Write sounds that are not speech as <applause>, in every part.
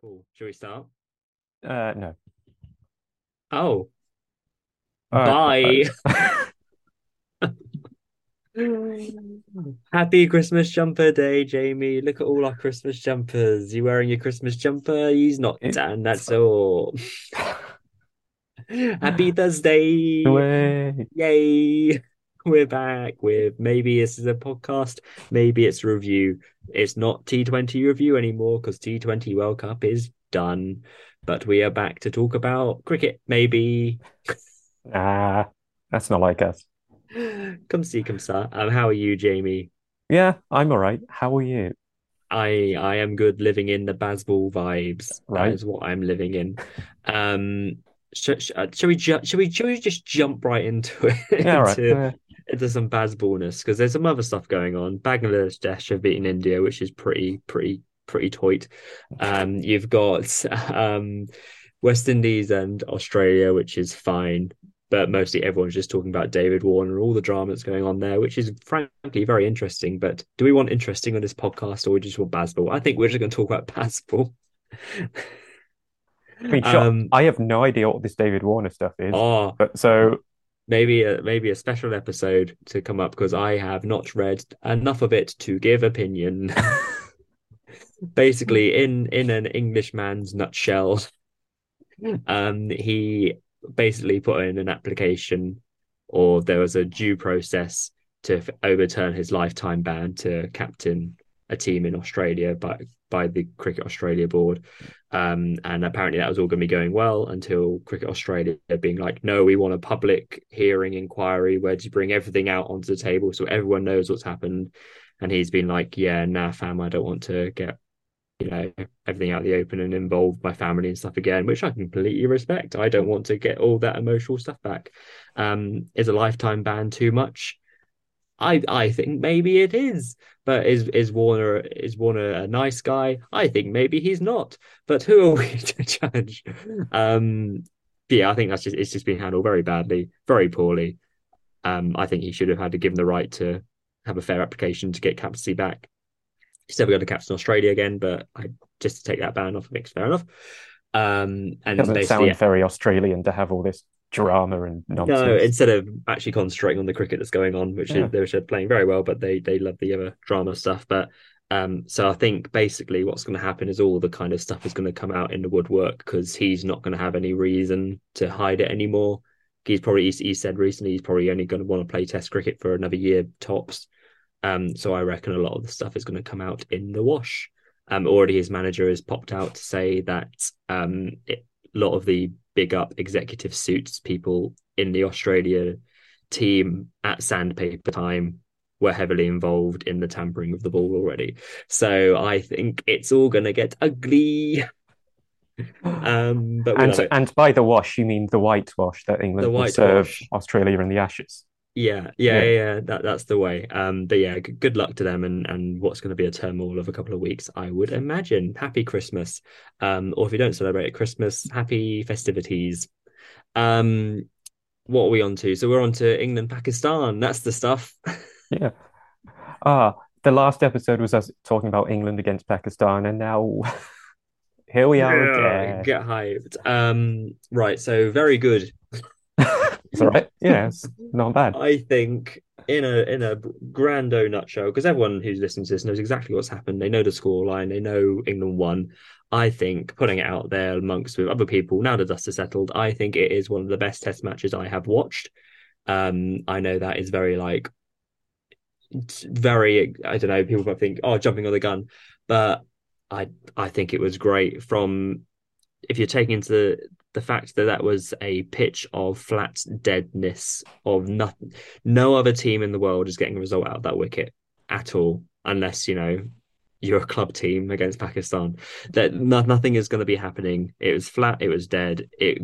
Cool. Shall we start? Uh, no. Oh, All right. bye. <laughs> Happy Christmas jumper day, Jamie. Look at all our Christmas jumpers. You wearing your Christmas jumper? He's not, It- Dan. That's all. <laughs> Happy Thursday. Way. Yay. We're back with maybe this is a podcast, maybe it's a review. It's not T20 review anymore because T20 World Cup is done. But we are back to talk about cricket, maybe. Nah, <laughs> that's not like us. Come see, come sir. Um, how are you, Jamie? Yeah, I'm all right. How are you? I I am good living in the Bazball vibes. Right. That is what I'm living in. Um, uh, shall we ju shall we shall we just jump right into it Yeah, all right. <laughs> into some Bazballness because there's some other stuff going on. Bangladesh have beaten India, which is pretty pretty pretty toit. Um, you've got <laughs> um West Indies and Australia, which is fine. But mostly everyone's just talking about David Warner, all the drama that's going on there, which is frankly very interesting. But do we want interesting on this podcast or we just want Bazball? I think we're just going to talk about <laughs> Bazball. I mean, sure, Um, I have no idea what this David Warner stuff is, oh, but so maybe a maybe a special episode to come up because I have not read enough of it to give opinion. <laughs> Basically, in in an Englishman's nutshell, um, he basically put in an application, or there was a due process to overturn his lifetime ban to captain a team in Australia by by the Cricket Australia board. Um, and apparently that was all going to be going well until Cricket Australia being like, no, we want a public hearing inquiry where to bring everything out onto the table so everyone knows what's happened. And he's been like, yeah, nah, fam, I don't want to get, you know, everything out of the open and involve my family and stuff again, which I completely respect. I don't want to get all that emotional stuff back. Um, is a lifetime ban too much? I I think maybe it is. But is is Warner is Warner a nice guy? I think maybe he's not. But who are <laughs> we to judge? Um, yeah, I think that's just it's just been handled very badly, very poorly. Um, I think he should have had to give him the right to have a fair application to get captaincy back. He's never going to captain Australia again, but I just to take that ban off, I think it's fair enough. Um, and doesn't basically, sound very Australian to have all this drama and nonsense. no, instead of actually concentrating on the cricket that's going on, which Yeah. is they're playing very well, but they they love the other drama stuff. But um, so I think basically what's going to happen is all the kind of stuff is going to come out in the woodwork because he's not going to have any reason to hide it anymore. He's probably he, he said recently he's probably only going to want to play Test cricket for another year tops. Um, so I reckon a lot of the stuff is going to come out in the wash. Um, already his manager has popped out to say that um, it, a lot of the big up executive suits people in the Australia team at sandpaper time were heavily involved in the tampering of the ball already. So I think it's all going to get ugly. Um, but and and by the wash, you mean the whitewash that England The will serve whitewash. Australia in the Ashes. Yeah, yeah, Yeah. yeah, that that's the way. Um, but yeah, g- good luck to them and and what's going to be a turmoil of a couple of weeks, I would imagine. Happy Christmas. Um, or if you don't celebrate Christmas, happy festivities. Um, what are we on to? So we're on to England, Pakistan. That's the stuff. <laughs> Yeah. Ah, the last episode was us talking about England against Pakistan, and now <laughs> here we are Yeah, again. Get hyped. Um, right, so very good. <laughs> It's all right. <laughs> Yeah, it's not bad. I think in a in a grando nutshell, because everyone who's listening to this knows exactly what's happened. They know the scoreline. They know England won. I think putting it out there amongst with other people now the dust has settled. I think it is one of the best Test matches I have watched. Um, I know that is very like very I don't know. People might think oh jumping on the gun, but I I think it was great from if you're taking into the fact that that was a pitch of flat deadness of nothing no other team in the world is getting a result out of that wicket at all unless you know you're a club team against Pakistan. That no, nothing is going to be happening. It was flat it was dead. It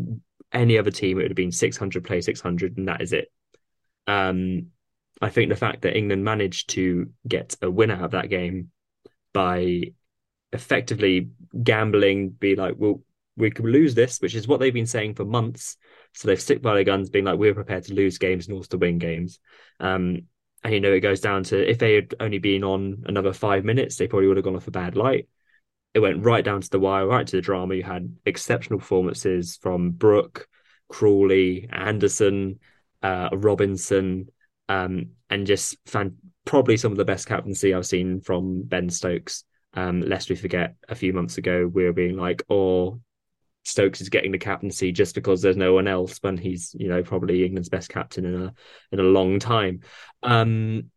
any other team it would have been 600 play 600 and that is it. Um I think the fact that England managed to get a win out of that game by effectively gambling be like well we could lose this, which is what they've been saying for months. So they've stick by their guns, being like, we're prepared to lose games and also to win games. Um, and you know, it goes down to if they had only been on another five minutes, they probably would have gone off a bad light. it went right down to the wire, right to the drama. You had exceptional performances from Brook, Crawley, Anderson, uh, Robinson, um, and just fan- probably some of the best captaincy I've seen from Ben Stokes. Um, lest we forget, a few months ago we were being like, "Oh, Stokes is getting the captaincy just because there's no one else," when he's, you know, probably England's best captain in a in a long time. Um,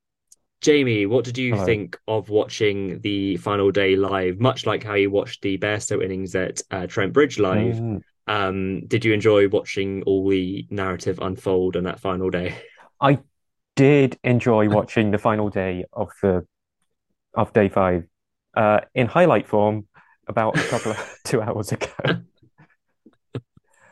Jamie, what did you Hello. think of watching the final day live? Much like how you watched the Bairstow innings at uh, Trent Bridge live, Mm, um, did you enjoy watching all the narrative unfold on that final day? I did enjoy watching the final day of the of day five uh, in highlight form about a couple of <laughs> two hours ago.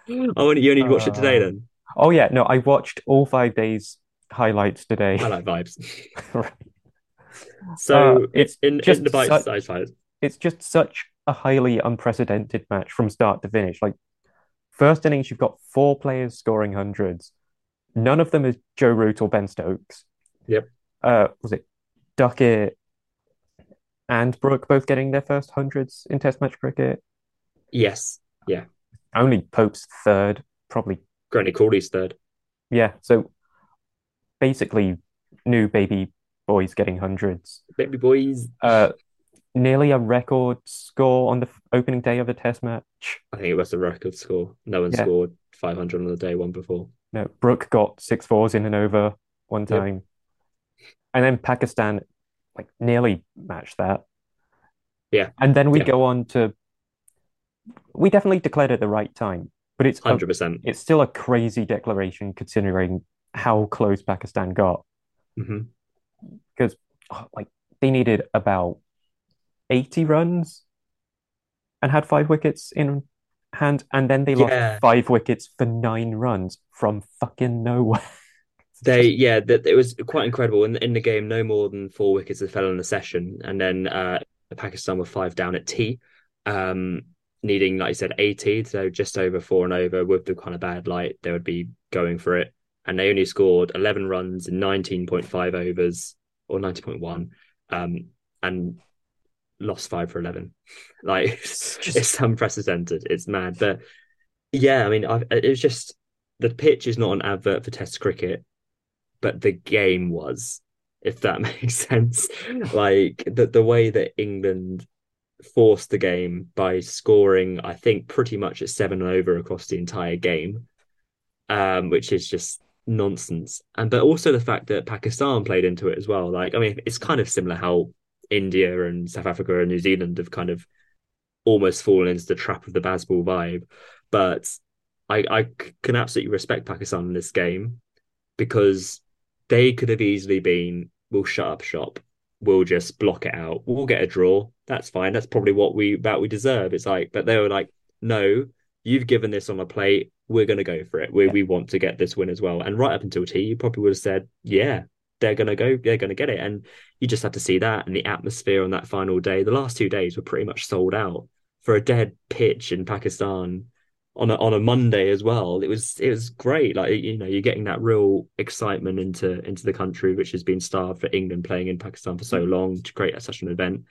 Oh, you only watched it today Uh, then? oh yeah, no, I watched all five days highlights today. <laughs> Like vibes. <laughs> Right. So Uh, it's in just in the such bite-sized vibes. it's just such a highly unprecedented match from start to finish. Like first innings, you've got four players scoring hundreds. None of them is Joe Root or Ben Stokes. Yep. Uh, was it Duckett and Brook both getting their first hundreds in Test match cricket? Yes. Yeah. Only Pope's third, probably. Granny Crawley's third. Yeah. So basically, new baby boys getting hundreds. Baby boys. Uh, nearly a record score on the opening day of a Test match. I think it was the record score. No one Yeah. scored 500 on the day one before. No, Brook got six fours in and over one Yep. time. And then Pakistan like nearly matched that. Yeah. And then we Yeah. go on to we definitely declared at the right time, but it's 100%. it's still a crazy declaration considering how close Pakistan got. Because oh, like they needed about 80 runs and had five wickets in hand, and then they lost Yeah. five wickets for nine runs from fucking nowhere. <laughs> They yeah, that it was quite incredible. In in the game, no more than four wickets had fell in the session, and then uh, Pakistan were five down at tea, um, needing like I said, eighty, so just over four and over with the kind of bad light, they would be going for it, and they only scored eleven runs in nineteen point five overs or ninety point one, um, and lost five for eleven. <laughs> Like it's, just- <laughs> it's unprecedented. It's mad, but yeah, I mean, I, it was just the pitch is not an advert for Test cricket but the game was, if that <laughs> makes sense. Like the the way that England forced the game by scoring, I think, pretty much at seven and over across the entire game, um, which is just nonsense. And but also the fact that Pakistan played into it as well. Like, I mean, it's kind of similar how India and South Africa and New Zealand have kind of almost fallen into the trap of the Bazball vibe. But I, I can absolutely respect Pakistan in this game because they could have easily been, we'll shut up shop, we'll just block it out, we'll get a draw. That's fine. That's probably what we about we deserve. It's like, but they were like, no, you've given this on a plate. We're going to go for it. We Yeah. we want to get this win as well. And right up until T, you probably would have said, yeah, they're going to go, they're going to get it. And you just have to see that and the atmosphere on that final day. The last two days were pretty much sold out for a dead pitch in Pakistan on a on a Monday as well. It was it was great. Like you know, you're getting that real excitement into into the country, which has been starved for England playing in Pakistan for so long to create such an event.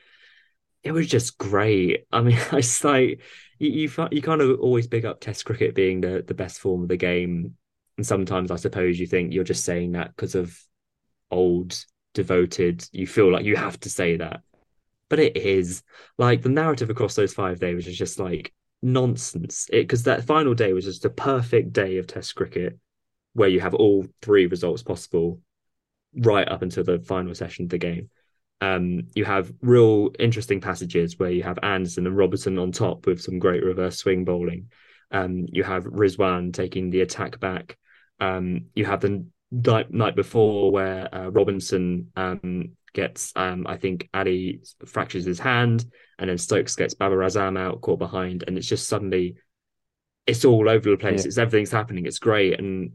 It was just great. I mean, <laughs> it's like you you, you kind of always big up Test cricket being the the best form of the game, and sometimes I suppose you think you're just saying that because of old devoted. You feel like you have to say that, but it is like the narrative across those five days was just like nonsense. Because that final day was just a perfect day of Test cricket where you have all three results possible right up until the final session of the game. Um, you have real interesting passages where you have Anderson and Robertson on top with some great reverse swing bowling. Um, you have Rizwan taking the attack back. Um, you have the night, night before where uh, Robinson um, gets, um, I think Ali fractures his hand, and then Stokes gets Babar Azam out, caught behind, and it's just suddenly it's all over the place. Yeah. It's everything's happening. It's great, and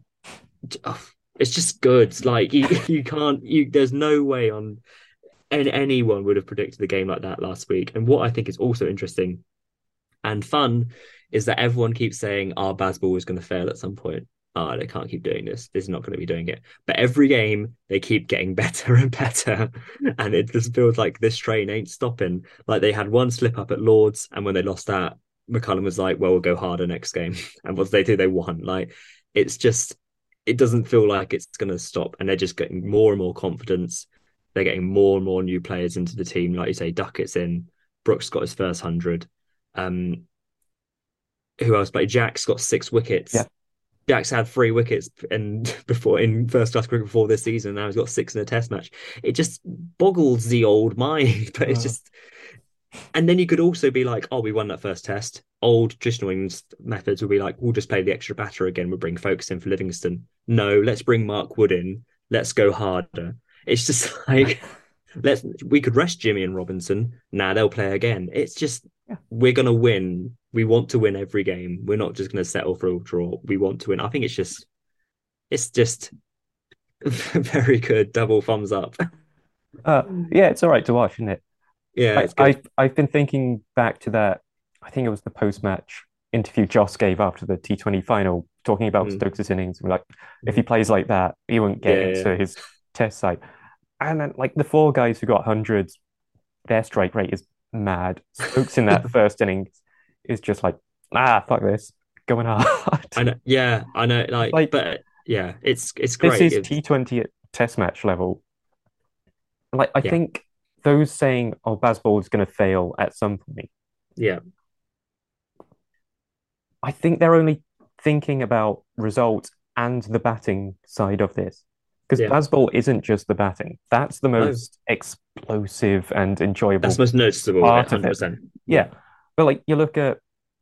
oh, it's just good. Like you, <laughs> you can't. You there's no way on, and anyone would have predicted the game like that last week. And what I think is also interesting and fun is that everyone keeps saying our Bazball is going to fail at some point. Oh, they can't keep doing this. This is not going to be doing it. But every game, they keep getting <laughs> better and better. and it just feels like this train ain't stopping. Like they had one slip up at Lords, and when they lost that, McCullum was like, well, we'll go harder next game. <laughs> and what they do? They won. Like, it's just, it doesn't feel like it's going to stop. And they're just getting more and more confidence. They're getting more and more new players into the team. Like you say, Duckett's in. Brook's got his first 100. Um, who else? But Jack's got six wickets. Yeah. Jack's had three wickets <laughs> and before in first class cricket before this season. Now he's got six in a test match. It just boggles the old mind, <laughs> but it's Uh. just. And then you could also be like, "Oh, we won that first test." Old traditional England methods would be like, "We'll just play the extra batter again. We'll bring Foakes in for Livingstone." No, let's bring Mark Wood in. Let's go harder. It's just <laughs> like, let's. We could rest Jimmy and Robinson. Now they'll play again. It's just Yeah. we're gonna win. We want to win every game. We're not just gonna settle for a draw. We want to win. I think it's just, it's just <laughs> very good. Double thumbs up. Uh, yeah, it's all right to watch, isn't it? Yeah, I, good. I've I've been thinking back to that. I think it was the post-match interview Jos gave after the T20 final, talking about Mm. Stokes' innings. We're like, if he plays like that, he won't get Yeah, into yeah. his test side. And then, like the four guys who got hundreds, their strike rate is mad. Stokes in that <laughs> first innings is just like, ah, fuck this, going hard. <laughs> I know. Yeah, I know. Like, Like- but yeah, it's it's great. This is T20 at test match level. Like, I Yeah. think those saying, oh, Bazball is going to fail at some point. yeah, I think they're only thinking about results and the batting side of this. Because Yeah. Bazball isn't just the batting. That's the No. most explosive and enjoyable. that's most noticeable. Part of it. Yeah. But like you look at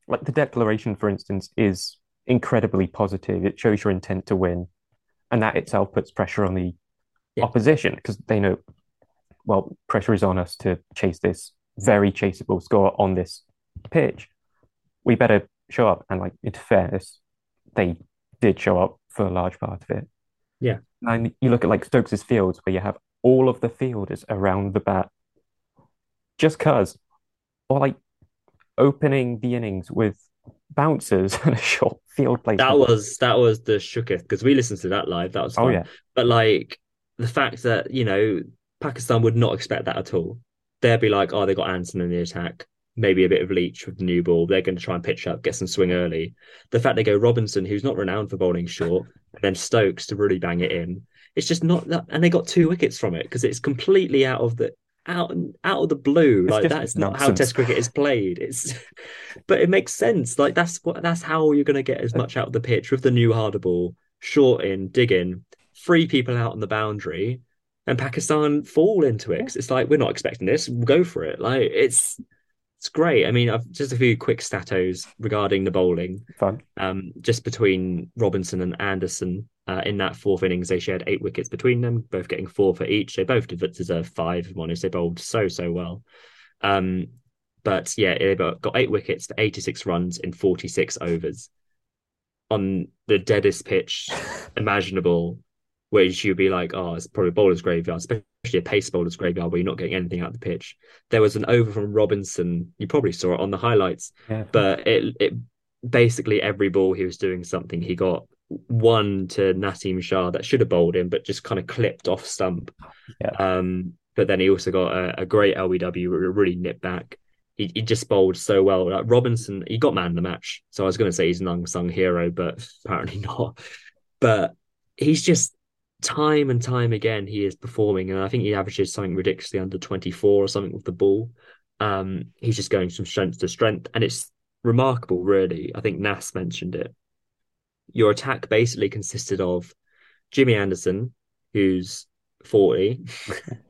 like the declaration, for instance, is incredibly positive. It shows your intent to win. And that itself puts pressure on the Yeah. opposition because they know, well, pressure is on us to chase this very chaseable score on this pitch. We better show up. And like in fairness, they did show up for a large part of it. Yeah. And you look at like Stokes's fields where you have all of the fielders around the bat just cause. Or like opening the innings with bouncers <laughs> and a short field placement. That was that was the shooketh because we listened to that live. That was Oh yeah. But like the fact that you know Pakistan would not expect that at all. They'd be like, oh, they got Anson in the attack, maybe a bit of Leach with the new ball. They're going to try and pitch up, get some swing early. The fact they go Robinson, who's not renowned for bowling short, and then Stokes to really bang it in. It's just not that, and they got two wickets from it because it's completely out of the out out of the blue. It's like that's not how. Test cricket is played. It's, <laughs> but it makes sense. Like that's what that's how you're going to get as uh, much out of the pitch with the new harder ball, short in, dig in, three people out on the boundary, and Pakistan fall into it. it's like we're not expecting this. We'll go for it. Like it's it's great. I mean, I've just a few quick statos regarding the bowling. Fun. Um, just between Robinson and Anderson uh, in that fourth innings, they shared eight wickets between them, both getting four for each. They both did deserve five. if I'm honest, they bowled so so well. Um, but yeah, they got got eight wickets for 86 runs in 46 overs on the deadest pitch <laughs> imaginable, which you'd be like, oh, it's probably a bowler's graveyard, especially a pace bowler's graveyard where you're not getting anything out of the pitch. There was an over from Robinson. You probably saw it on the highlights Yeah. but it it basically every ball he was doing something. He got one to Naseem Shah that should have bowled him, but just kind of clipped off stump. Yeah. Um, but then he also got a, a great LBW, really nipped back. He, he just bowled so well. Like Robinson, he got man of the match. So I was going to say he's an unsung hero, but <laughs> apparently not. But he's just time and time again he is performing, and I think he averages something ridiculously under 24 or something with the ball. Um, he's just going from strength to strength, and it's remarkable, really. I think Nas mentioned it. Your attack basically consisted of Jimmy Anderson, who's 40,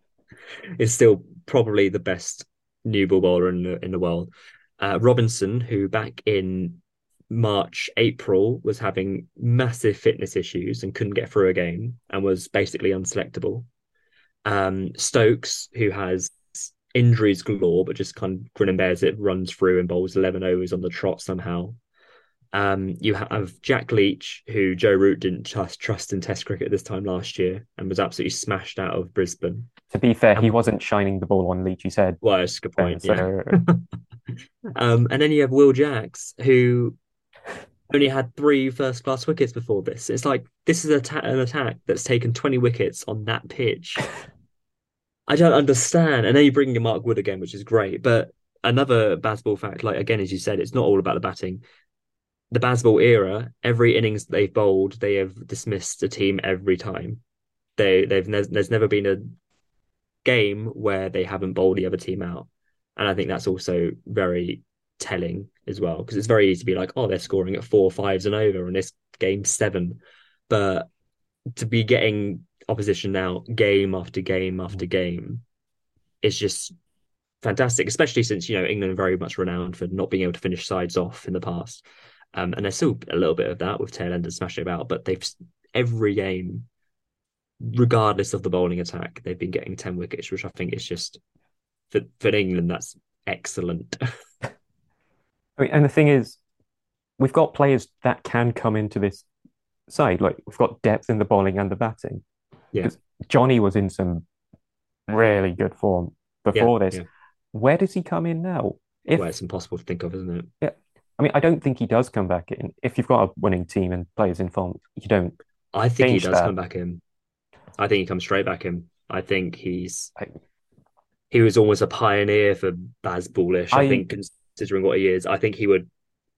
<laughs> is still probably the best new ball bowler in the in the world. Uh, Robinson, who back in March, April was having massive fitness issues and couldn't get through a game and was basically unselectable. Um, Stokes, who has injuries galore, but just kind of grin and bears it, runs through and bowls 11 overs on the trot somehow. Um, you have Jack Leach, who Joe Root didn't trust, trust in Test cricket this time last year and was absolutely smashed out of Brisbane. To be fair, he Um, wasn't shining the ball on Leach, you said. Well, that's a good point. So, yeah. <laughs> Um, and then you have Will Jacks, who only had three first class wickets before this. It's like this is ta- an attack that's taken 20 wickets on that pitch. I don't understand. And then you bring in Mark Wood again, which is great. But another Bazball fact, like again, as you said, it's not all about the batting. The Bazball era, every innings they've bowled, they have dismissed a team every time. They they've there's never been a game where they haven't bowled the other team out. And I think that's also very telling as well, because it's very easy to be like, oh, they're scoring at four fives and over, and this game seven. But to be getting opposition now game after game after game is just fantastic, especially since, you know, England are very much renowned for not being able to finish sides off in the past. Um, and there's still a little bit of that with tail tailenders smashing about, but they've every game, regardless of the bowling attack, they've been getting 10 wickets, which I think is just for, for England, that's excellent. <laughs> I mean, and the thing is, we've got players that can come into this side. Like we've got depth in the bowling and the batting. Yeah. Johnny was in some really good form before Yeah, this. yeah. Where does he come in now? If well, it's impossible to think of, isn't it? yeah, I mean, I don't think he does come back in. If you've got a winning team and players in form, you don't. I think he does that. come back in. I think he comes straight back in. I think he's I, he was almost a pioneer for Bazballish. I, I- think considering what he is, I think he would.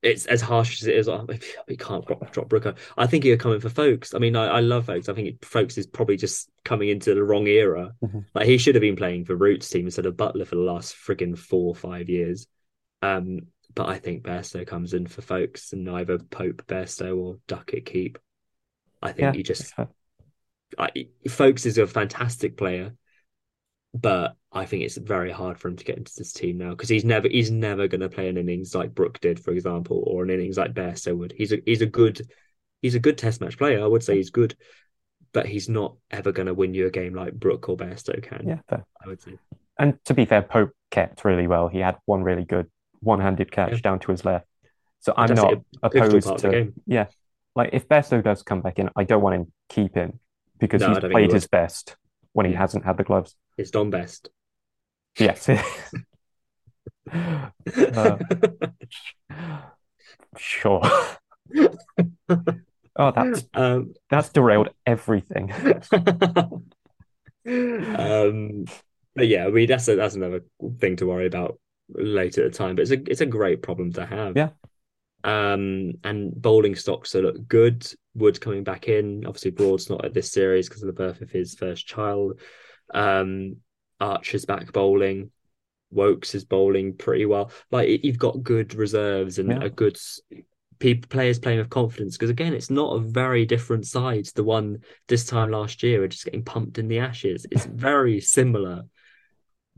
It's as harsh as it is. oh, He can't drop, drop Brooker. I think he would come in for Foakes. I mean, I, I love Foakes. I think Foakes is probably just coming into the wrong era. Mhm. Like he should have been playing for Roots team instead of Buttler for the last frigging four or five years. Um, but I think Bairstow comes in for Foakes and either Pope Bairstow or Duckett keep. I think yeah, you just I, Foakes is a fantastic player, but I think it's very hard for him to get into this team now because he's never he's never going to play an innings like Brook did, for example, or an innings like Bairstow would. He's a he's a good he's a good Test match player. I would say he's good, but he's not ever going to win you a game like Brook or Bairstow can. yeah, fair. I would say. And to be fair, Pope kept really well. He had one really good one-handed catch Yeah. down to his left. So I'm not opposed part of the to game. yeah. Like if Bairstow does come back in, I don't want him keep him because No, he's played his best when he hasn't had the gloves. It's done Best. Yes. <laughs> Uh, sure. <laughs> Oh, that's um, that's derailed everything. <laughs> um, but yeah, I mean that's a, that's another thing to worry about later at the time. But it's a it's a great problem to have. Yeah. Um, and bowling stocks are look good. Wood coming back in. Obviously, Broad's not at this series because of the birth of his first child. Um, Archer's back bowling. Woakes is bowling pretty well. Like you've got good reserves and Yeah. a good people players playing with confidence. Because again, it's not a very different side to the one this time last year. We're just getting pumped in the ashes. It's <laughs> very similar,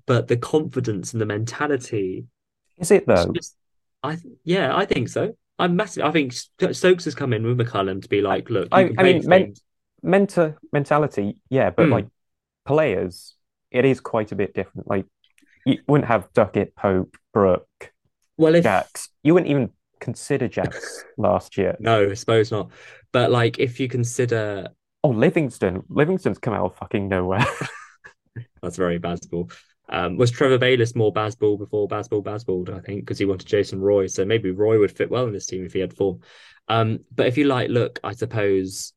but the confidence and the mentality. Is it though? just- I yeah, I think so. I'm massive. I think Sto- Stokes has come in with McCullum to be like, look, I- I mean, men-. Mental mentality, yeah, but Hmm. like players, it is quite a bit different. Like you wouldn't have Duckett, Pope, Brook, well, if Jacks. You wouldn't even consider Jacks <laughs> last year. no, I suppose not. But like, if you consider Oh, Livingstone. Livingstone's come out of fucking nowhere. <laughs> That's very Bazball. Um, was Trevor Bayliss more Bazball before Bazball Bazballed, I think, because he wanted Jason Roy. So maybe Roy would fit well in this team if he had form. Um, but if you like, look, I suppose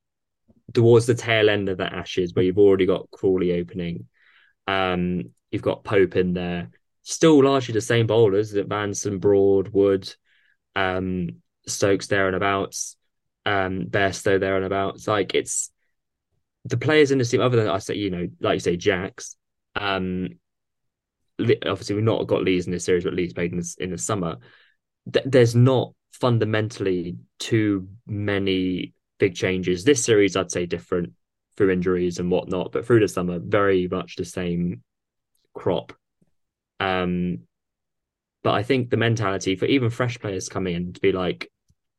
towards the tail end of the Ashes, where you've already got Crawley opening, um, you've got Pope in there, still largely the same bowlers that Vanson, Broad, Wood, um, Stokes there and abouts, um, Bairstow there and abouts. Like it's the players in the team, other than I say, you know, like you say, Jacks. Um, obviously we've not got Lees in this series, but Lees played in, in the summer. Th- there's not fundamentally too many big changes. This series, I'd say, different through injuries and whatnot, but through the summer, very much the same crop. Um, but I think the mentality for even fresh players coming in to be like,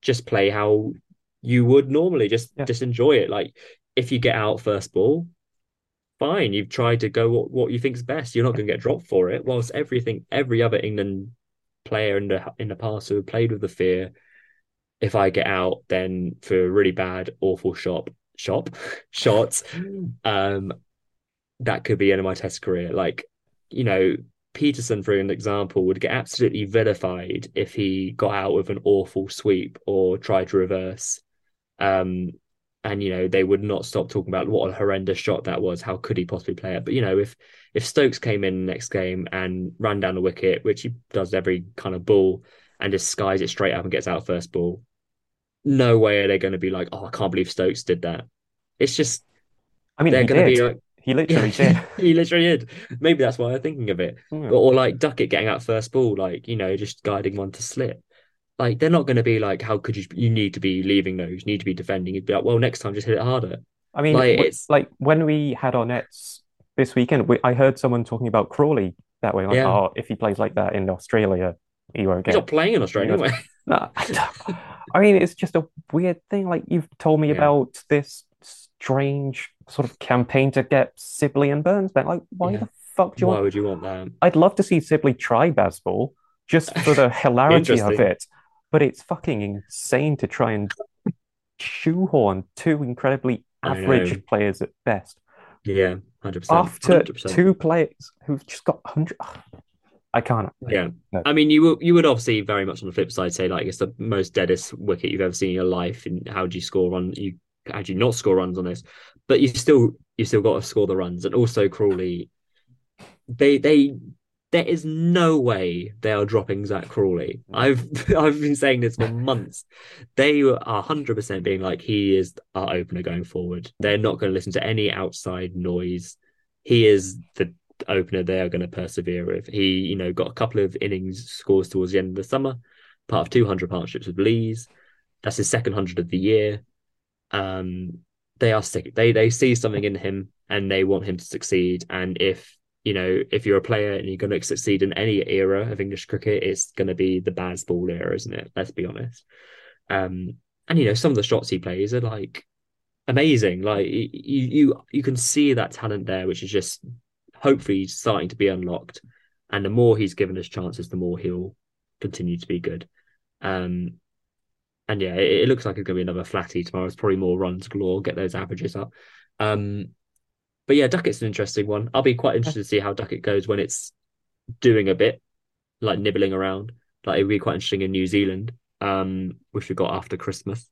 just play how you would normally, just Yeah. just enjoy it. Like if you get out first ball, fine. You've tried to go what, what you think's best. You're not going to get dropped for it. Whilst everything, every other England player in the in the past who have played with the fear, if I get out, then for a really bad, awful shop shot, <laughs> shots, um, that could be end of my Test career. Like, you know, Pietersen, for an example, would get absolutely vilified if he got out with an awful sweep or tried to reverse. Um, and you know they would not stop talking about what a horrendous shot that was. How could he possibly play it? But you know, if if Stokes came in next game and ran down the wicket, which he does every kind of ball, and just skies it straight up and gets out first ball, no way are they going to be like, oh, I can't believe Stokes did that. It's just, I mean, they're going to be like, he literally <laughs> did. he literally did. Maybe that's why I'm thinking of it. Yeah. Or, or like Duckett getting out first ball, like, you know, just guiding one to slip. Like, they're not going to be like, how could you, you need to be leaving those, you need to be defending. You'd be like, well, next time just hit it harder. I mean, Like, it's- like when we had our nets this weekend, we, I heard someone talking about Crawley that way. Like, Yeah. oh, if he plays like that in Australia, he won't He's get. not playing in Australia anyway. Nah. I mean, it's just a weird thing. Like you've told me Yeah. about this strange sort of campaign to get Sibley and Burns back. Like, why Yeah. the fuck do you Why want? would you want that? I'd love to see Sibley try Bazball just for the <laughs> hilarity of it, but it's fucking insane to try and shoehorn two incredibly average players at best Yeah, 100%. after 100%. two players who've just got hundred. I can't. Yeah. No. I mean, you would you would obviously very much on the flip side say like it's the most deadest wicket you've ever seen in your life, and how do you score on you? How do you not score runs on this? But you still you still got to score the runs, and also Crawley. They they there is no way they are dropping Zak Crawley. I've <laughs> I've been saying this for months. They are hundred percent being like he is our opener going forward. They're not going to listen to any outside noise. He is the opener they are going to persevere with. He, you know, got a couple of innings scores towards the end of the summer, part of 200 partnerships with Lees. That's his second hundred of the year. Um, they are sick. They they see something in him and they want him to succeed. And if you know, if you're a player and you're going to succeed in any era of English cricket, it's going to be the bad ball era, isn't it? Let's be honest. Um, and you know, some of the shots he plays are like amazing. Like you you you can see that talent there, which is just hopefully he's starting to be unlocked. And the more he's given us chances, the more he'll continue to be good. Um, and yeah, it, it looks like it's going to be another flatty tomorrow. It's probably more runs galore, get those averages up. Um, but yeah, Duckett's an interesting one. I'll be quite interested to see how Duckett goes when it's doing a bit, like nibbling around. Like it'd be quite interesting in New Zealand, um, which we got after Christmas.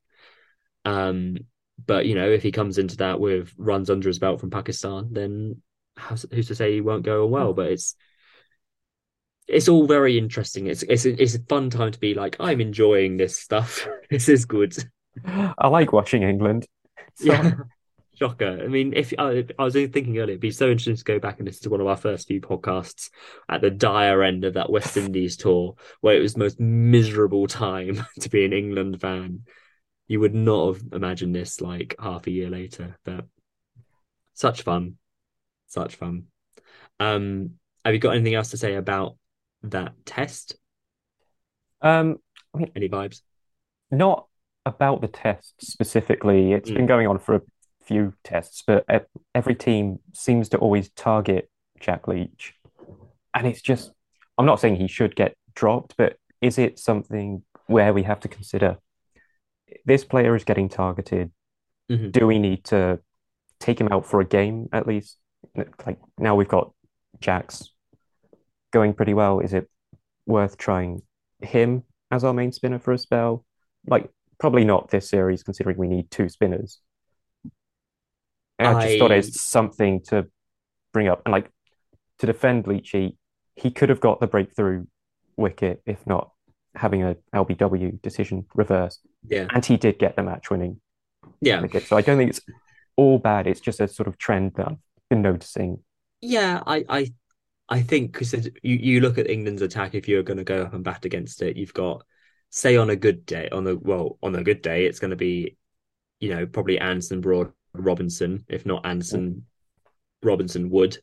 Um, but you know, if he comes into that with runs under his belt from Pakistan, then who's to say he won't go well? Hmm. But it's it's all very interesting. It's it's it's a fun time to be like, I'm enjoying this stuff. <laughs> this is good. I like watching England. So, <laughs> Yeah. Shocker. I mean, if I, I was thinking earlier, it'd be so interesting to go back and listen to one of our first few podcasts at the dire end of that West Indies <laughs> tour, where it was the most miserable time to be an England fan. You would not have imagined this like half a year later, but such fun, such fun. Um, have you got anything else to say about that test? um, Any vibes? not about the test specifically. It's Mm. been going on for a few tests, but every team seems to always target Jack Leach. And it's just, I'm not saying he should get dropped, but is it something where we have to consider this player is getting targeted? Mhm. Do we need to take him out for a game at least? Like now we've got Jack's going pretty well. Is it worth trying him as our main spinner for a spell? Like probably not this series, considering we need two spinners. And I just thought it's something to bring up. And like to defend Leachy, he could have got the breakthrough wicket if not having a LBW decision reversed. Yeah, And he did get the match winning yeah. wicket. So I don't think it's all bad. It's just a sort of trend that Been noticing. Yeah, I, I, I think because you you look at England's attack. If you're going to go up and bat against it, you've got say on a good day, on the well, on a good day, it's going to be, you know, probably Anson, Broad, Robinson. If not Anson, Robinson, Wood.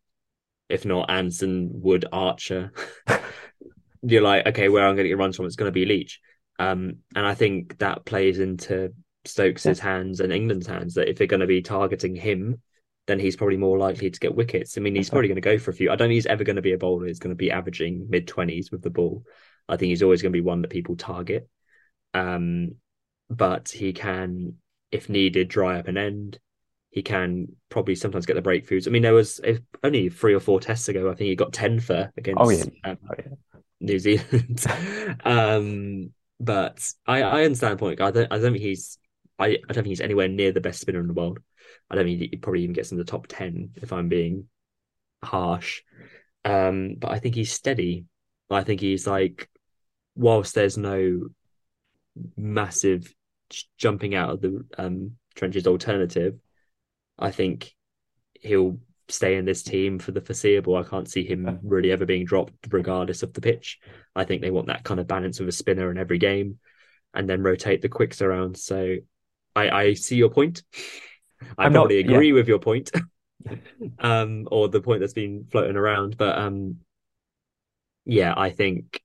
If not Anson, Wood, Archer. <laughs> You're like, okay, where I'm going to get runs from, it's going to be Leach. Um, and I think that plays into Stokes's hands and England's hands that if they're going to be targeting him, then he's probably more likely to get wickets. I mean, he's probably going to go for a few. I don't think he's ever going to be a bowler who's going to be averaging mid twenties with the ball. I think he's always going to be one that people target. Um, but he can, if needed, dry up an end. he can probably sometimes get the breakthroughs. I mean, there was only three or four tests ago. I think he got ten for against Oh yeah. um, Oh, yeah. New Zealand. <laughs> um, but I, I understand the point. I don't I don't think he's I, I don't think he's anywhere near the best spinner in the world. I don't think he probably even gets in the top ten if I'm being harsh. Um, but I think he's steady. I think he's like, whilst there's no massive jumping out of the um, trenches alternative, I think he'll stay in this team for the foreseeable. I can't see him really ever being dropped, regardless of the pitch. I think they want that kind of balance of a spinner in every game, and then rotate the quicks around. So, I, I see your point. I I'm probably not- yeah. agree with your point, <laughs> um, or the point that's been floating around. But um, yeah, I think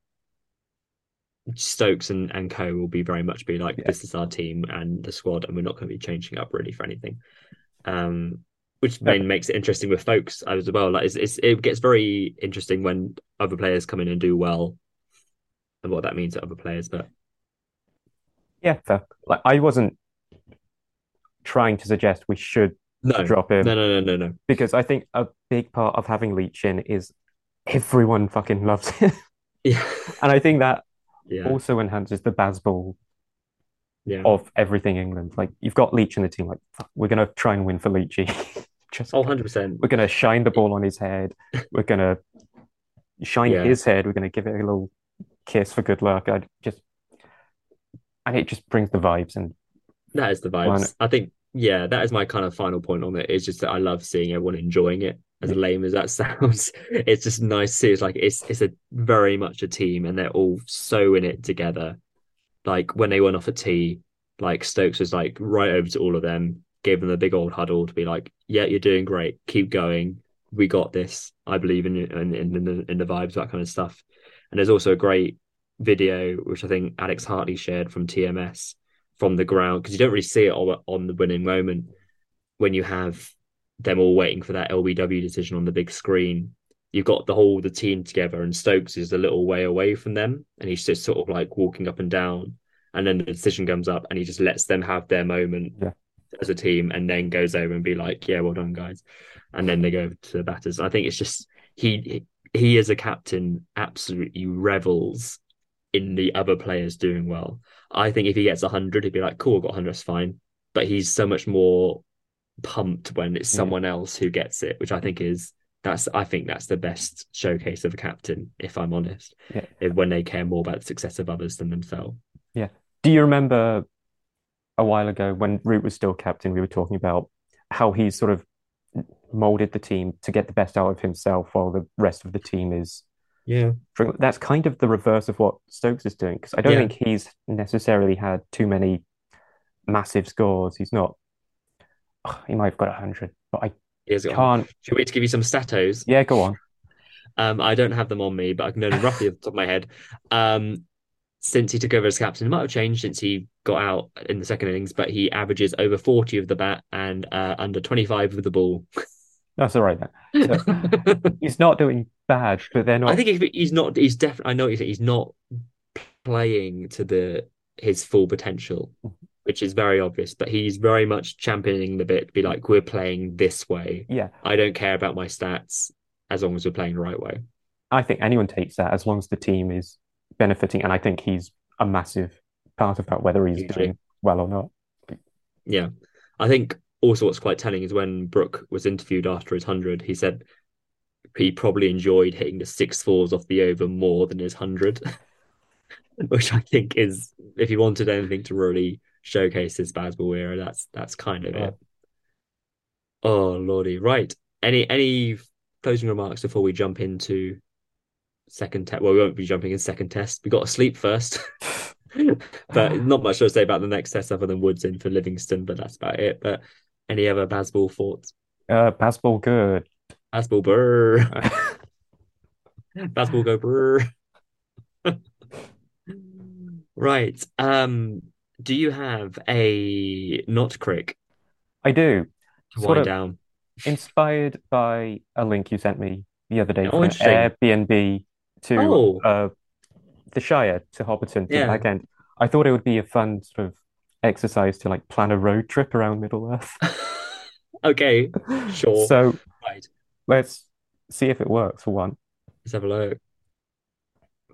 Stokes and, and Co will be very much be like, Yeah. this is our team and the squad, and we're not going to be changing up really for anything. Um, which then makes it interesting with Foakes as well. Like, it's, it's, it gets very interesting when other players come in and do well, and what that means to other players. But Yeah, fair. Like I wasn't trying to suggest we should no, drop him no, no, no, no, no. because I think a big part of having Leach in is everyone fucking loves him. <laughs> Yeah, And I think that yeah, also enhances the Bazball yeah. of everything England. Like you've got Leach in the team, like fuck, we're gonna try and win for Leachy. <laughs> Just Oh, 100 percent. we're gonna shine the ball on his head. We're gonna shine Yeah. his head. We're gonna give it a little kiss for good luck. I just and it just brings the vibes and That is the vibes. I think, yeah, that is my kind of final point on it. It's just that I love seeing everyone enjoying it. As lame as that <laughs> sounds, it's just nice to see. It's like it's it's a very much a team, and they're all so in it together. Like when they went off a tea, like Stokes was like right over to all of them, gave them a big old huddle to be like, "Yeah, you're doing great. Keep going. We got this. I believe in and in, in the in the vibes, that kind of stuff." And there's also a great video which I think Alex Hartley shared from TMS from the ground because you don't really see it on, on the winning moment when you have them all waiting for that LBW decision on the big screen. You've got the whole the team together, and Stokes is a little way away from them, and he's just sort of like walking up and down. And then the decision comes up, and he just lets them have their moment Yeah. as a team, and then goes over and be like, "Yeah, well done, guys." And then they go to the batters. I think it's just he he as a captain absolutely revels in the other players doing well. I think if he gets 100, he'd be like, cool, I got 100, that's fine. But he's so much more pumped when it's Yeah. someone else who gets it, which I think is that's I think that's the best showcase of a captain, if I'm honest. Yeah. If- when they care more about the success of others than themselves. Yeah. Do you remember a while ago when Root was still captain, we were talking about how he's sort of molded the team to get the best out of himself while the rest of the team is Yeah. that's kind of the reverse of what Stokes is doing because I don't Yeah. think he's necessarily had too many massive scores. He's not Ugh, he might have got 100, but I Here's can't. Should we to give you some statos? Yeah, go on. Um, I don't have them on me, but I can know them roughly off the top of my head. Um, since he took over as captain, it might have changed since he got out in the second innings, but he averages over 40 of the bat and uh, under 25 of the ball. <laughs> That's all right then. <laughs> He's not doing bad, but they're not. I think he's not, he's definitely. I know. He's not playing to the his full potential, mm-hmm. which is very obvious. But he's very much championing the bit. Be like, we're playing this way. yeah, I don't care about my stats as long as we're playing the right way. I think anyone takes that as long as the team is benefiting, and I think he's a massive part of that, whether he's doing well or not. Yeah. I think also what's quite telling is when Brook was interviewed after his 100, he said he probably enjoyed hitting the six fours off the over more than his 100, <laughs> which I think is, if he wanted anything to really showcase his Bazball era, that's that's kind of Yeah. it. Oh, lordy. Right. Any any closing remarks before we jump into second test? Well, we won't be jumping in second test. We got to sleep first. <laughs> but not much to say about the next test other than Woods in for Livingstone, but that's about it. But any other Bazball thoughts? Uh, Bazball good. Bazball brr. <laughs> Bazball go brr. right. Um, do you have a not crick I do. to Sort wind of down? inspired by a link you sent me the other day Oh, from an. Airbnb to Oh. uh, the Shire to Hobbiton to Yeah. the back end. I thought it would be a fun sort of exercise to like plan a road trip around Middle Earth. <laughs> Okay, sure. So Right, let's see if it works for one. let's have a look.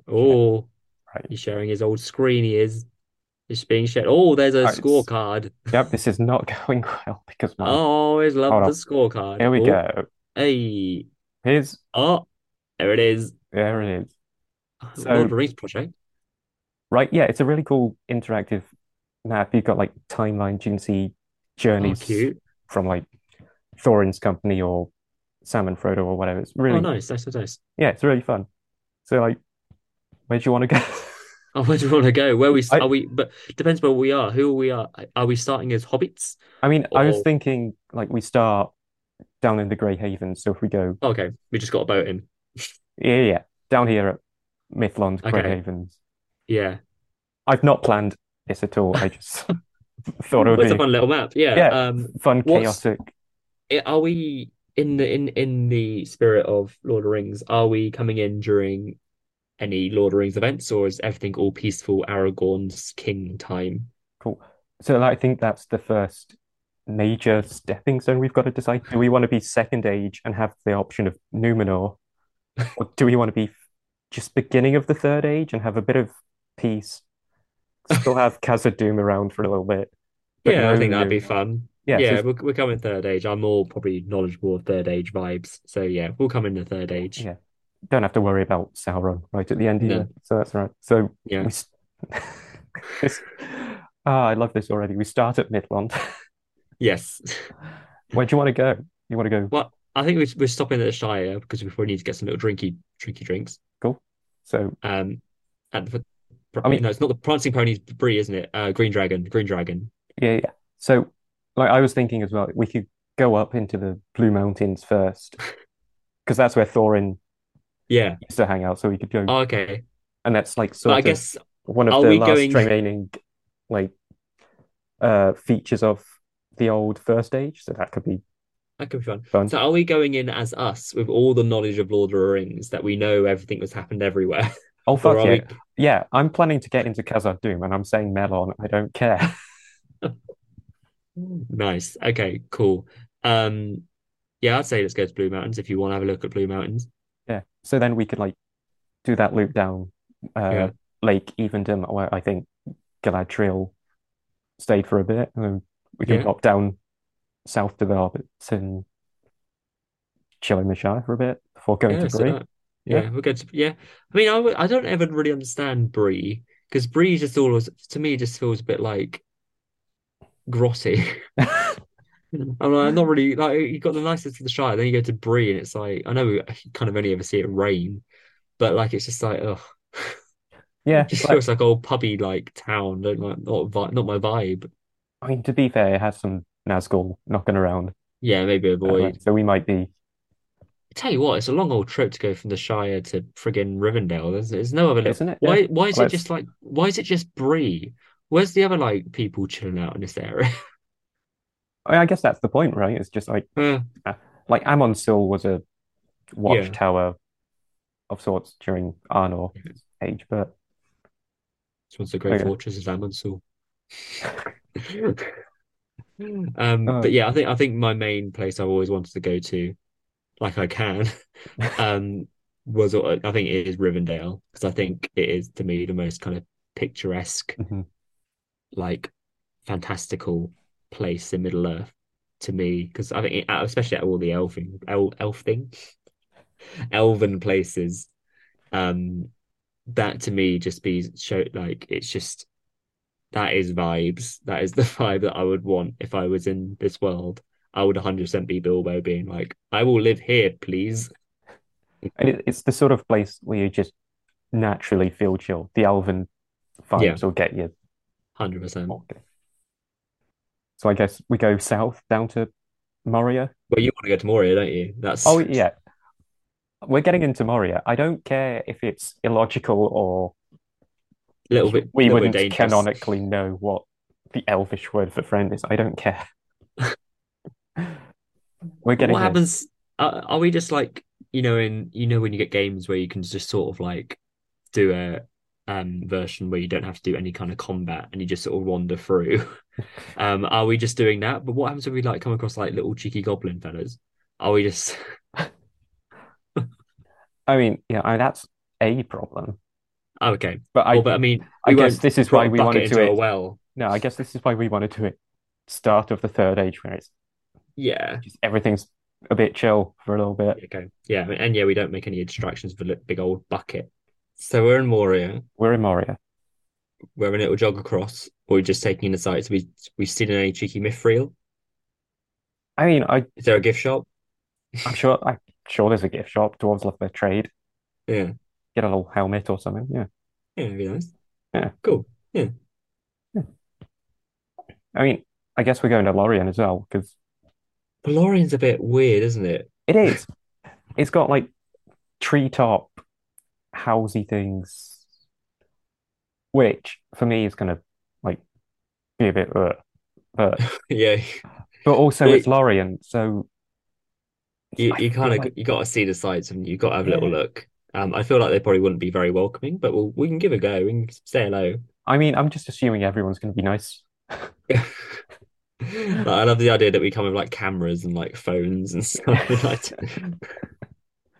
Oh, right. he's sharing his old screen. He is. It's being shared. Oh, there's a Right, scorecard. Yep, this is not <laughs> going well because oh, I my always love Hold the on. scorecard. here we Oh, go. Hey. Here's Oh, there it is. there it is. So- Lord of the Rings project. Right, yeah, it's a really cool interactive map. You've got like timelines, you can see Oh, journeys cute. from like Thorin's company or Sam and Frodo or whatever. It's oh, really Oh, nice. Nice, yeah, it's really fun. So like, where do you want to go? <laughs> Oh, where do we want to go? Where we I- are we? But depends where we are. Who we are. Are we starting as hobbits? I mean, I was thinking like we start down in the Grey Havens. So if we go, Okay, we just got a boat in. yeah, yeah, down here at Mithlond, Grey Okay. Havens. Yeah. I've not planned this at all. I just <laughs> thought it would It's a fun little map. Yeah. Yeah. Um, fun, chaotic. are we in the in in the spirit of Lord of the Rings? Are we coming in during any Lord of the Rings events, or is everything all peaceful Aragorn's king time? Cool. So I think that's the first major stepping stone we've got to decide. Do we want to be second age and have the option of Numenor, <laughs> or do we want to be just beginning of the third age and have a bit of peace? Still have Khazad-dûm around for a little bit. but Yeah, I think that'd be fun. Yeah, Yeah, so we're coming third age. I'm more probably knowledgeable of third age vibes. So yeah, we'll come in the third age. Yeah. don't have to worry about Sauron right at the end No. either. So that's right. So Yeah. we s- <laughs> this, ah, I love this already. We start at Mithlond. <laughs> Yes. Where do you want to go? You want to go? Well, I think we're, we're stopping at the Shire because we probably need to get some little drinky drinky drinks. Cool. So Um, at the, I mean- no, it's not the Prancing Pony's Bree, isn't it? Uh, Green Dragon, Green Dragon. Yeah, yeah. So, like, I was thinking as well, we could go up into the Blue Mountains first, <laughs> because that's where Thorin Yeah. used to hang out. So we could go, Oh, okay. and that's like sort I of guess one of the last going- remaining, like, uh, features of the old first age. So that could be that could be fun. fun. So are we going in as us with all the knowledge of Lord of the Rings that we know everything that's happened everywhere? <laughs> Oh, fuck yeah. we Yeah, I'm planning to get into Khazad-dûm, and I'm saying Mellon. I don't care. <laughs> nice. Okay, cool. Um, yeah, I'd say let's go to Blue Mountains if you want to have a look at Blue Mountains. Yeah. So then we could like do that loop down uh Yeah. Lake Evendim, where I think Galadriel stayed for a bit, and then we can Yeah. drop down south to the Hobbits and chill in the Shire for a bit before going Yeah, to Bree. that. Yeah, we're good. To, yeah, I mean, I, I don't ever really understand Bree because Bree just always to me just feels a bit like grotty. <laughs> I'm like, not really like you got the nicest of the Shire, then you go to Bree and it's like I know you kind of only ever see it rain, but like it's just like oh, <laughs> Yeah, it just but, feels like old puppy like town. Don't like not vi not my vibe. I mean, to be fair, it has some Nazgul knocking around, Yeah, maybe uh, avoid. so we might be. Tell you what, it's a long old trip to go from the Shire to friggin' Rivendell. There's, there's no other. Isn't it? Why? Yeah. Why is it just like? Why is it just Bree? Where's the other like people chilling out in this area? <laughs> I I guess that's the point, right? It's just like Uh, like Amon Sûl was a watchtower of sorts during Arnor age, but this one's the Great Okay. Fortress of Amon Sûl. <laughs> <laughs> Um, Uh, but yeah, I think I think my main place I've always wanted to go to, like I can, <laughs> um, was uh, I think it is Rivendell because I think it is to me the most kind of picturesque, mhm. like fantastical place in Middle Earth to me because I think it, especially at all the elfing el, elf thing, elven places, um, that to me just be show like it's just that is vibes. That is <laughs> the vibe that I would want if I was in this world. I would 100% be Bilbo being like, I will live here, please. And it's the sort of place where you just naturally feel chill. The elven vibes Yeah. will get you. 100%. Okay. So I guess we go south down to Moria. Well, you want to go to Moria, don't you? That's Oh yeah, we're getting into Moria. I don't care if it's illogical or a little bit, we little wouldn't dangerous. canonically know what the elvish word for friend is. I don't care. We're getting What there. happens? Uh, are we just like, you know, in you know when you get games where you can just sort of like do a um version where you don't have to do any kind of combat and you just sort of wander through. <laughs> Um, are we just doing that? But what happens if we like come across like little cheeky goblin fellas? Are we just <laughs> I mean, yeah, I mean, that's a problem. oh, okay? But I, Well, but I mean, I guess this is why we wanted to it. well. No, I guess this is why we wanted to it start of the third age where it's Yeah. just everything's a bit chill for a little bit. Okay. Yeah. And yeah, we don't make any distractions with a big old bucket. So we're in Moria. We're in Moria. We're having a little jog across, or we're just taking in the sights. We we seen any cheeky mithril? I mean, I Is there a gift shop? I'm sure I'm sure there's a gift shop. Dwarves love their trade. Yeah. Get a little helmet or something. Yeah. Yeah, that'd be nice. Yeah. Cool. Yeah. I mean, I guess we're going to Lorien as well because Lorien's a bit weird, isn't it? it is. It's got like treetop housey things, which for me is gonna like be a bit uh, but <laughs> Yeah. but also Well, it's Lorien, so You you kind of like you got to see the sights and you got to have a little yeah. look. Um, I feel like they probably wouldn't be very welcoming, but we'll, we can give a go. We can say hello. I mean, I'm just assuming everyone's gonna be nice. <laughs> Like, I love the idea that we come with like cameras and like phones and <laughs> stuff. Like,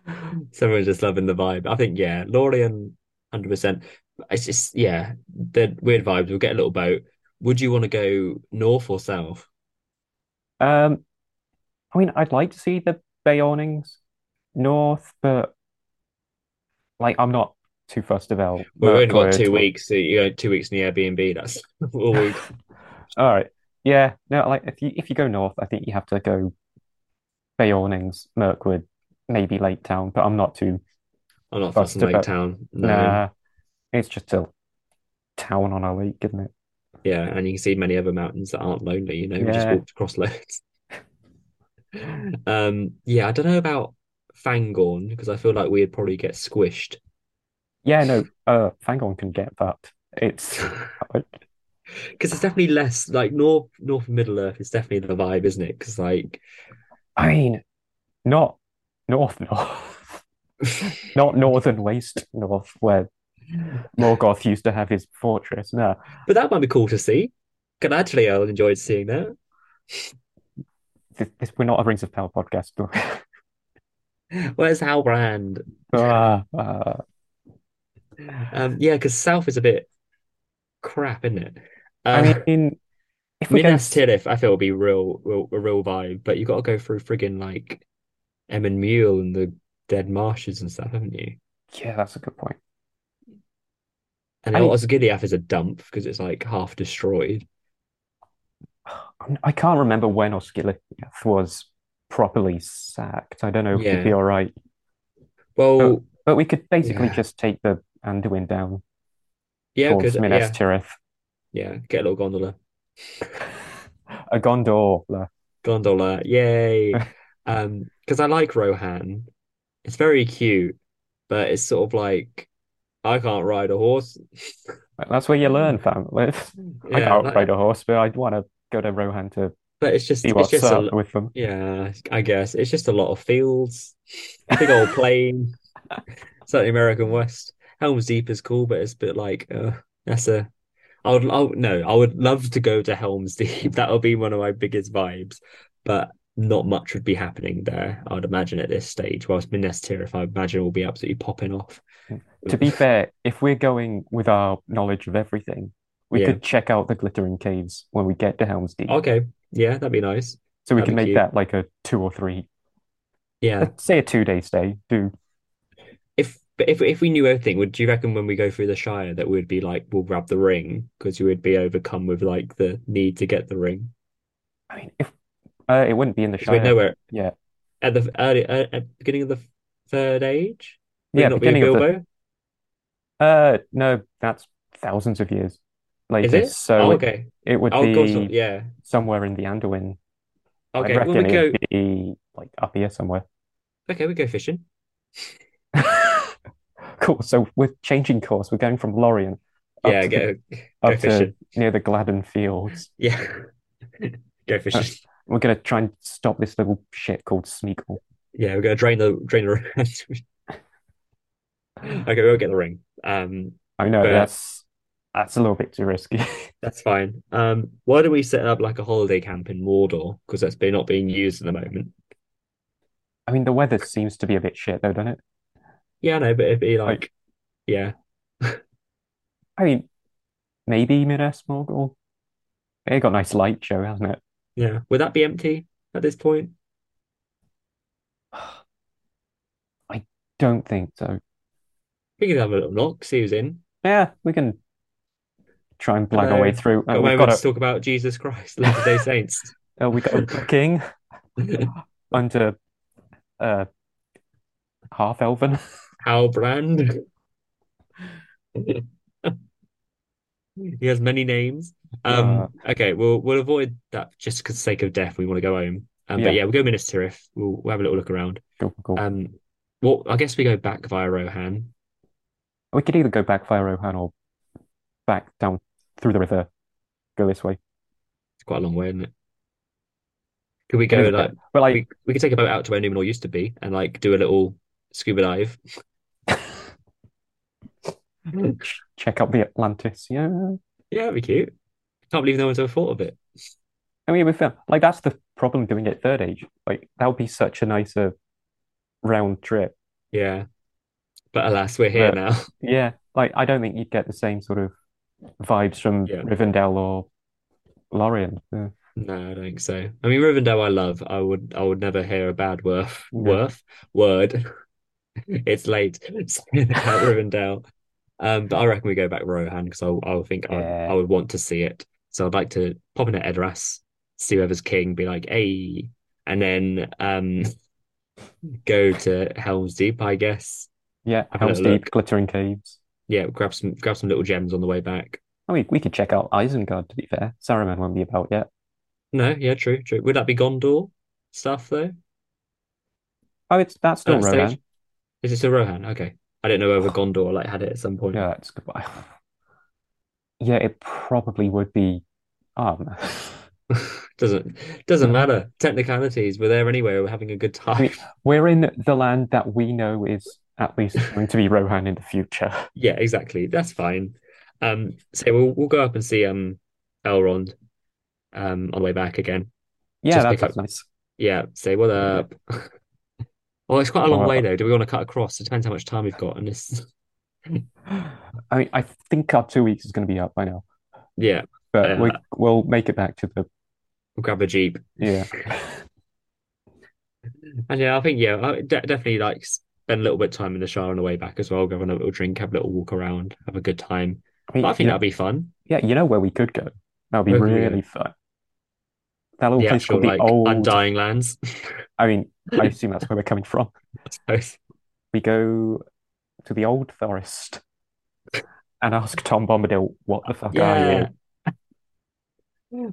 <laughs> someone's just loving the vibe. I think yeah, Lorien, hundred percent. It's just yeah, the weird vibes. We'll get a little boat. Would you want to go north or south? Um, I mean, I'd like to see the Beornings north, but like I'm not too fussed about We've only got two weeks. So you know, two weeks in the Airbnb. That's <laughs> all we. All right. Yeah. No, like if you if you go north, I think you have to go Beornings, Mirkwood, maybe Lake Town, but I'm not too I'm not Fussed fussing Lake about- Town. No. nah. It's just a town on a lake, isn't it? Yeah, and you can see many other mountains that aren't lonely, you know, we just Yeah. walked across loads. <laughs> Um, yeah, I don't know about Fangorn because I feel like we'd probably get squished. Yeah, no, uh Fangorn can get that. It's <laughs> Because it's definitely less like North North Middle Earth is definitely the vibe, isn't it? Because like I mean, not north <laughs> north. Not northern waste north where Morgoth used to have his fortress. No. but that might be cool to see. Galadriel enjoyed seeing that. This, this, we're not a Rings of Power podcast, but <laughs> Where's Halbrand? Ah, ah. Um, yeah, because South is a bit crap, isn't it? I Uh, mean, if we go, Minas Tirith, I feel will be real, real, a real vibe, but you've got to go through friggin' like Emyn Muir and the dead marshes and stuff, haven't you? yeah, that's a good point. And I- Osgiliath is a dump because it's like half destroyed. <sighs> I'm- can't remember when Osgiliath was properly sacked. I don't know if Yeah. we'd be all right, Well, but we could basically Yeah. just take the Anduin down yeah, because Minas yeah, Tirith. Yeah, get a little gondola, A gondola. gondola, yay! <laughs> Um, because I like Rohan. It's very cute, but it's sort of like I can't ride a horse. That's where you learn, fam. I Yeah, can't like- ride a horse, but I'd want to go to Rohan to but it's just see it's just up a with them. yeah, I guess it's just a lot of fields, big old <laughs> plain. Certainly American West. Helm's Deep is cool, but it's a bit like uh, that's a. I would, I would no, I would love to go to Helm's <laughs> Deep. That would be one of my biggest vibes, but not much would be happening there. I would imagine at this stage. Whilst Minas Tirith, I imagine will be absolutely popping off. To be fair, if we're going with our knowledge of everything, we Yeah. could check out the Glittering Caves when we get to Helm's Deep. Okay, yeah, that'd be nice. So we that'd can make cute. that like a two or three, Yeah, let's say a two day stay. Do but if if we knew everything, would you reckon when we go through the Shire that we'd be like, we'll grab the ring because you would be overcome with like the need to get the ring? I mean, if uh, it wouldn't be in the we Shire. know where Yeah, at the early uh, at the beginning of the third age. Would yeah, it not be beginning of the. Bilbo? Uh, no, that's thousands of years Is later. it? So Oh, okay. it would Oh, be Yeah. somewhere in the Anduin. Okay. Well, we reckon go. be like up here somewhere. Okay, we go fishing. <laughs> Cool. So we're changing course. We're going from Lorien up Yeah, to go go up to near the Gladden Fields. Yeah. <laughs> Go fishing. We're gonna try and stop this little shit called Smeagol. Yeah, we're gonna drain the drain the ring. <laughs> Okay, we'll get the ring. Um, I know But- that's that's a little bit too risky. <laughs> That's fine. Um, why don't we set up like a holiday camp in Mordor? Because that's been not being used at the moment. I mean, the weather seems to be a bit shit though, doesn't it? Yeah, I know, but it'd be like, Like- yeah, <laughs> I mean, maybe Minas Morgul. It got a nice light show, hasn't it? yeah. Would that be empty at this point? <sighs> I don't think so. We could have a little knock, see who's in. Yeah, we can try and blag our way Hello. through. Got Uh, a we've moment got to talk about Jesus Christ, Latter-day Saints. <laughs> uh, we got a <laughs> booking under uh half elven. Halbrand. He has many names. Um, okay, we'll we'll avoid that just for the sake of death. We want to go home. Um, Yeah. but yeah, we'll go Minas Tirith. We'll, we'll have a little look around. Cool, cool. Um, well, I guess we go back via Rohan. We could either go back via Rohan or back down through the river, go this way. It's quite a long way, isn't it? Could we go like but like, we, we could take a boat out to where Numenor used to be and like do a little scuba dive. <laughs> ch- check out the Atlantis. Yeah, Yeah, that'd be cute. Can't believe no one's ever thought of it. I mean, we found like that's the problem doing it third age. Like that would be such a nicer uh, round trip. Yeah. But alas, we're here But- now. <laughs> Yeah, like I don't think you'd get the same sort of vibes from Yeah. Rivendell or Lorien. Yeah. No, I don't think so. I mean, Rivendell, I love. I would, I would never hear a bad worth, worth word. <laughs> It's late about Rivendell. Um, but I reckon we go back Rohan because I, I think I, Yeah. I would want to see it. So I'd like to pop in at Edoras, see whoever's king, be like, hey, and then um, <laughs> go to Helm's Deep, I guess. Yeah, Have Helm's Deep, look. Glittering Caves. Yeah, grab some, grab some little gems on the way back. I mean, we could check out Isengard, to be fair. Saruman won't be about yet. No, yeah, true, true. Would that be Gondor stuff though? Oh, it's that's still Rohan. stage? Is it still Rohan? Okay. I don't know whether Gondor like had it at some point. Yeah, that's goodbye. Yeah, it probably would be. Um, <laughs> Doesn't doesn't matter. Technicalities. We're there anyway. We're having a good time. mean- <laughs> we're in the land that we know is at least going to be Rohan in the future. <laughs> Yeah, exactly. That's fine. Um, so we'll we'll go up and see um Elrond um on the way back again. Yeah, Just that pick sounds up- nice. Yeah, say what up. Well, it's quite a long Well, way though. Do we want to cut across? It depends how much time we've got. And this, <laughs> I mean, I think our two weeks is going to be up by now, yeah, but Yeah. we we'll make it back to the we'll grab a jeep. yeah. <laughs> And yeah, I think yeah, I de definitely like spend a little bit of time in the shower on the way back as well. Go have a little drink, have a little walk around, have a good time. I mean, I think you that'd be fun. Yeah, you know where we could go. That would be Where could we go? really fun. That little The place actual called the like Old. Undying Lands. I mean, I <laughs> assume that's where we're coming from. We go to the Old Forest and ask Tom Bombadil, "What the fuck are you?"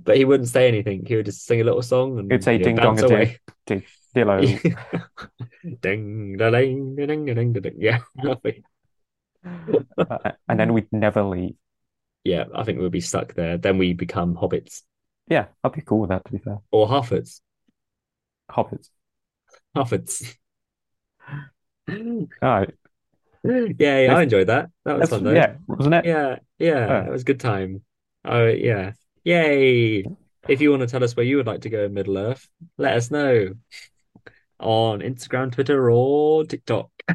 But he wouldn't say anything. He would just sing a little song and He'd say ding dong a. Dillo. Ding da ding da ding ding da <laughs> ding. Yeah. <laughs> Uh, and then we'd never leave. Yeah, I think we'll be stuck there. Then we become hobbits Yeah, I'd be cool with that, to be fair. or halfets. Hobbits. Halfets. All right. Yeah, yeah, I enjoyed that. That was That's, fun though. yeah, wasn't it? Yeah, yeah, Yeah. it was a good time. Oh, yeah. Yay. If you want to tell us where you would like to go in Middle Earth, let us know on Instagram, Twitter, or TikTok. <laughs>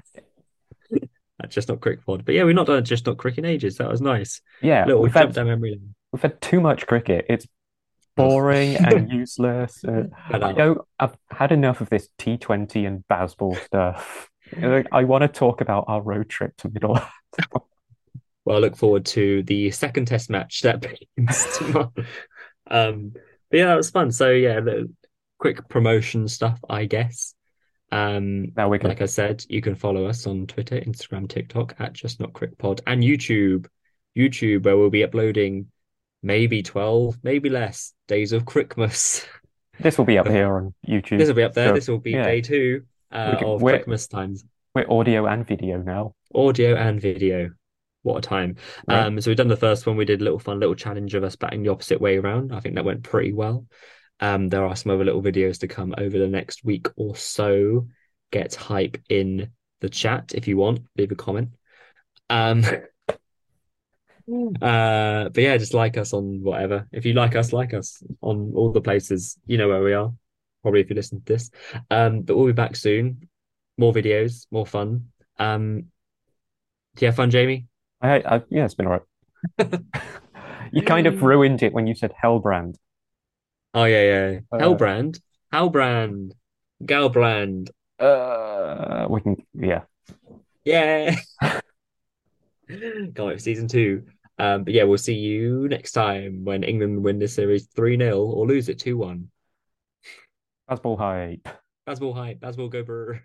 That's just not crick pod. But yeah, we've not done just not crick in ages. That was nice. Yeah, Little we've had down memory lane. we've had too much cricket. It's boring <laughs> and useless. Uh, I, I don't. I've had enough of this T20 and Bazball stuff. I want to talk about our road trip to Middle Earth. Well, I look forward to the second test match that <laughs> begins tomorrow. Um, but yeah, that was fun. So yeah, the quick promotion stuff, I guess. Um, Now we're going like I said, you can follow us on Twitter, Instagram, TikTok at Just Not Crick Pod, and YouTube. YouTube, where we'll be uploading maybe 12, maybe less days of Christmas. This will be up <laughs> here on YouTube. This will be up there. So, This will be yeah. day two uh, We can- of we're- times. We're audio and video now. Audio and video. What a time. Right. Um, so we've done the first one. We did a little fun little challenge of us batting the opposite way around. I think that went pretty well. Um, there are some other little videos to come over the next week or so. Get hype in the chat if you want. Leave a comment. Um, <laughs> Uh, but yeah, just like us on whatever. If you like us, like us on all the places. You know where we are. Probably if you listen to this. Um, but we'll be back soon. More videos, more fun. Um, do you have fun, Jamie? I, I yeah, it's been all right. <laughs> You kind of ruined it when you said Hellbrand. Oh yeah, yeah. Uh, Hellbrand, Hellbrand, Galbrand. uh, we can, yeah. Yeah. <laughs> Can't wait for season two. Um, but yeah, we'll see you next time when England win this series 3-0 or lose it 2-1. Fastball hype. Bazball hype, Bazball go Brr.